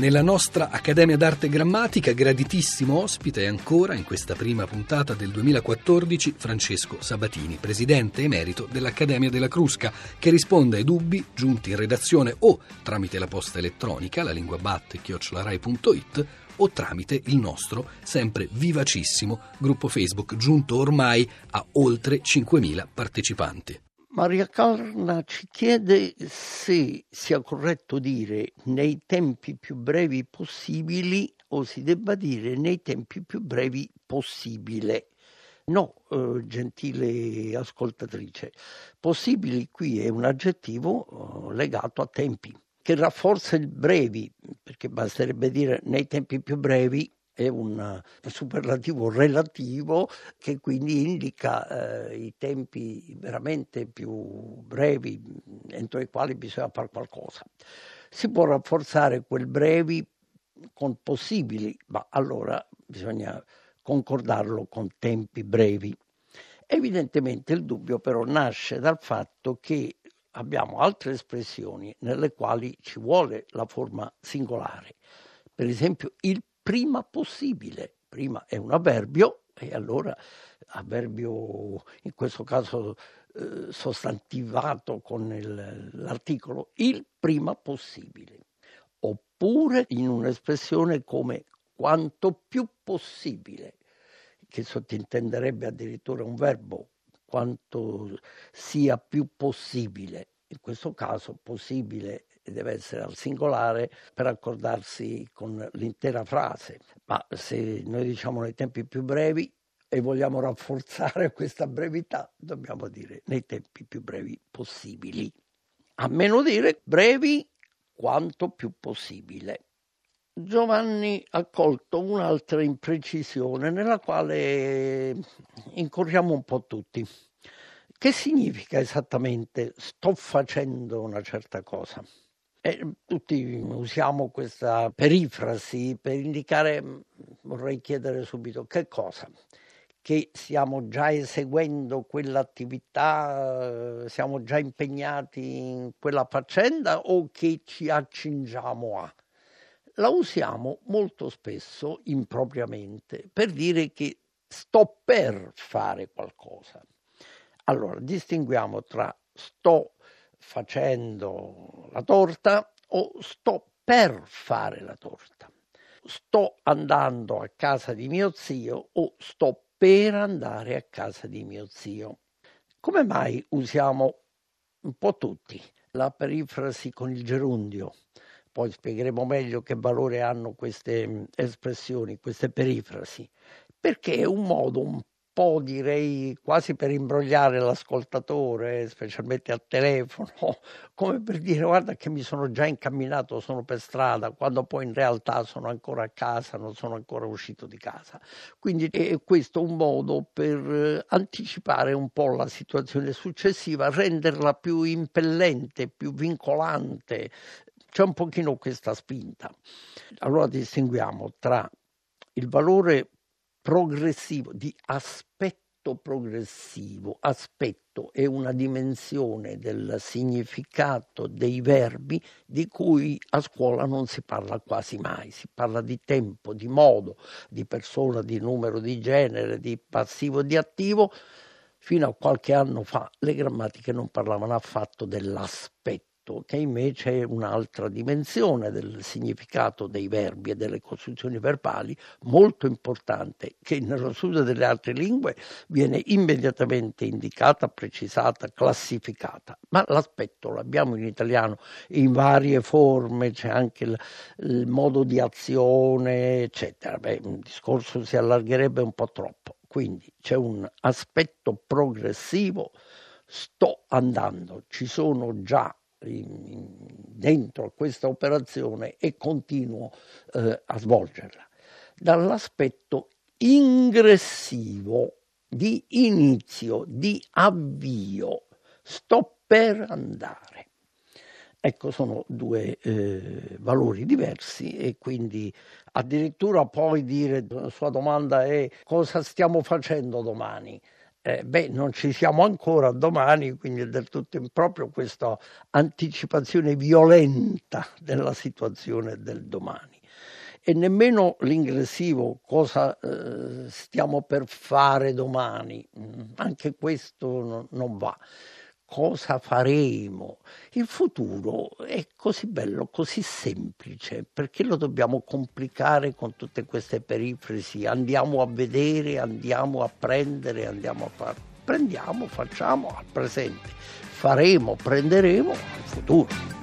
Nella nostra Accademia d'Arte Grammatica, graditissimo ospite ancora in questa prima puntata del 2014 Francesco Sabatini, presidente emerito dell'Accademia della Crusca, che risponde ai dubbi giunti in redazione o tramite la posta elettronica, la lingua batte chiocciolarai.it o tramite il nostro sempre vivacissimo gruppo Facebook giunto ormai a oltre 5.000 partecipanti. Maria Carna ci chiede se sia corretto dire nei tempi più brevi possibili o si debba dire nei tempi più brevi possibile. No, eh, gentile ascoltatrice, possibili qui è un aggettivo eh, legato a tempi, che rafforza il brevi, perché basterebbe dire nei tempi più brevi è un superlativo relativo che quindi indica eh, i tempi veramente più brevi entro i quali bisogna fare qualcosa. Si può rafforzare quel brevi con possibili, ma allora bisogna concordarlo con tempi brevi. Evidentemente il dubbio però nasce dal fatto che abbiamo altre espressioni nelle quali ci vuole la forma singolare. Per esempio il prima possibile. Prima è un avverbio e allora avverbio in questo caso eh, sostantivato con il, l'articolo il prima possibile. Oppure in un'espressione come quanto più possibile, che sottintenderebbe addirittura un verbo, quanto sia più possibile. In questo caso possibile deve essere al singolare per accordarsi con l'intera frase. Ma se noi diciamo nei tempi più brevi e vogliamo rafforzare questa brevità, dobbiamo dire nei tempi più brevi possibili. A meno dire brevi quanto più possibile. Giovanni ha colto un'altra imprecisione nella quale incorriamo un po' tutti. Che significa esattamente sto facendo una certa cosa? E tutti usiamo questa perifrasi per indicare, vorrei chiedere subito, che cosa? Che stiamo già eseguendo quell'attività, siamo già impegnati in quella faccenda o che ci accingiamo a? La usiamo molto spesso impropriamente per dire che sto per fare qualcosa. Allora, distinguiamo tra sto facendo la torta o sto per fare la torta. Sto andando a casa di mio zio o sto per andare a casa di mio zio. Come mai usiamo un po' tutti la perifrasi con il gerundio? Poi spiegheremo meglio che valore hanno queste espressioni, queste perifrasi, perché è un modo un po' direi quasi per imbrogliare l'ascoltatore, specialmente al telefono, come per dire guarda che mi sono già incamminato, sono per strada, quando poi in realtà sono ancora a casa, non sono ancora uscito di casa. Quindi è questo un modo per eh, anticipare un po' la situazione successiva, renderla più impellente, più vincolante. C'è un pochino questa spinta. Allora distinguiamo tra il valore progressivo, di aspetto progressivo. Aspetto è una dimensione del significato dei verbi di cui a scuola non si parla quasi mai. Si parla di tempo, di modo, di persona, di numero, di genere, di passivo, di attivo. Fino a qualche anno fa le grammatiche non parlavano affatto dell'aspetto aspetto che invece è un'altra dimensione del significato dei verbi e delle costruzioni verbali molto importante che nello studio delle altre lingue viene immediatamente indicata, precisata, classificata. Ma l'aspetto l'abbiamo in italiano in varie forme, c'è anche il, il modo di azione, eccetera. Beh, un discorso si allargherebbe un po' troppo. Quindi c'è un aspetto progressivo sto andando, ci sono già dentro questa operazione e continuo eh, a svolgerla. Dall'aspetto ingressivo di inizio, di avvio, sto per andare. Ecco, sono due eh, valori diversi e quindi addirittura poi dire, la sua domanda è cosa stiamo facendo domani? Eh, beh, non ci siamo ancora domani, quindi è del tutto improprio questa anticipazione violenta della situazione del domani. E nemmeno l'ingressivo, cosa eh, stiamo per fare domani, mm, anche questo no, non va cosa faremo. Il futuro è così bello, così semplice, perché lo dobbiamo complicare con tutte queste perifrasi? Andiamo a vedere, andiamo a prendere, andiamo a fare. Prendiamo, facciamo al presente, faremo, prenderemo al futuro.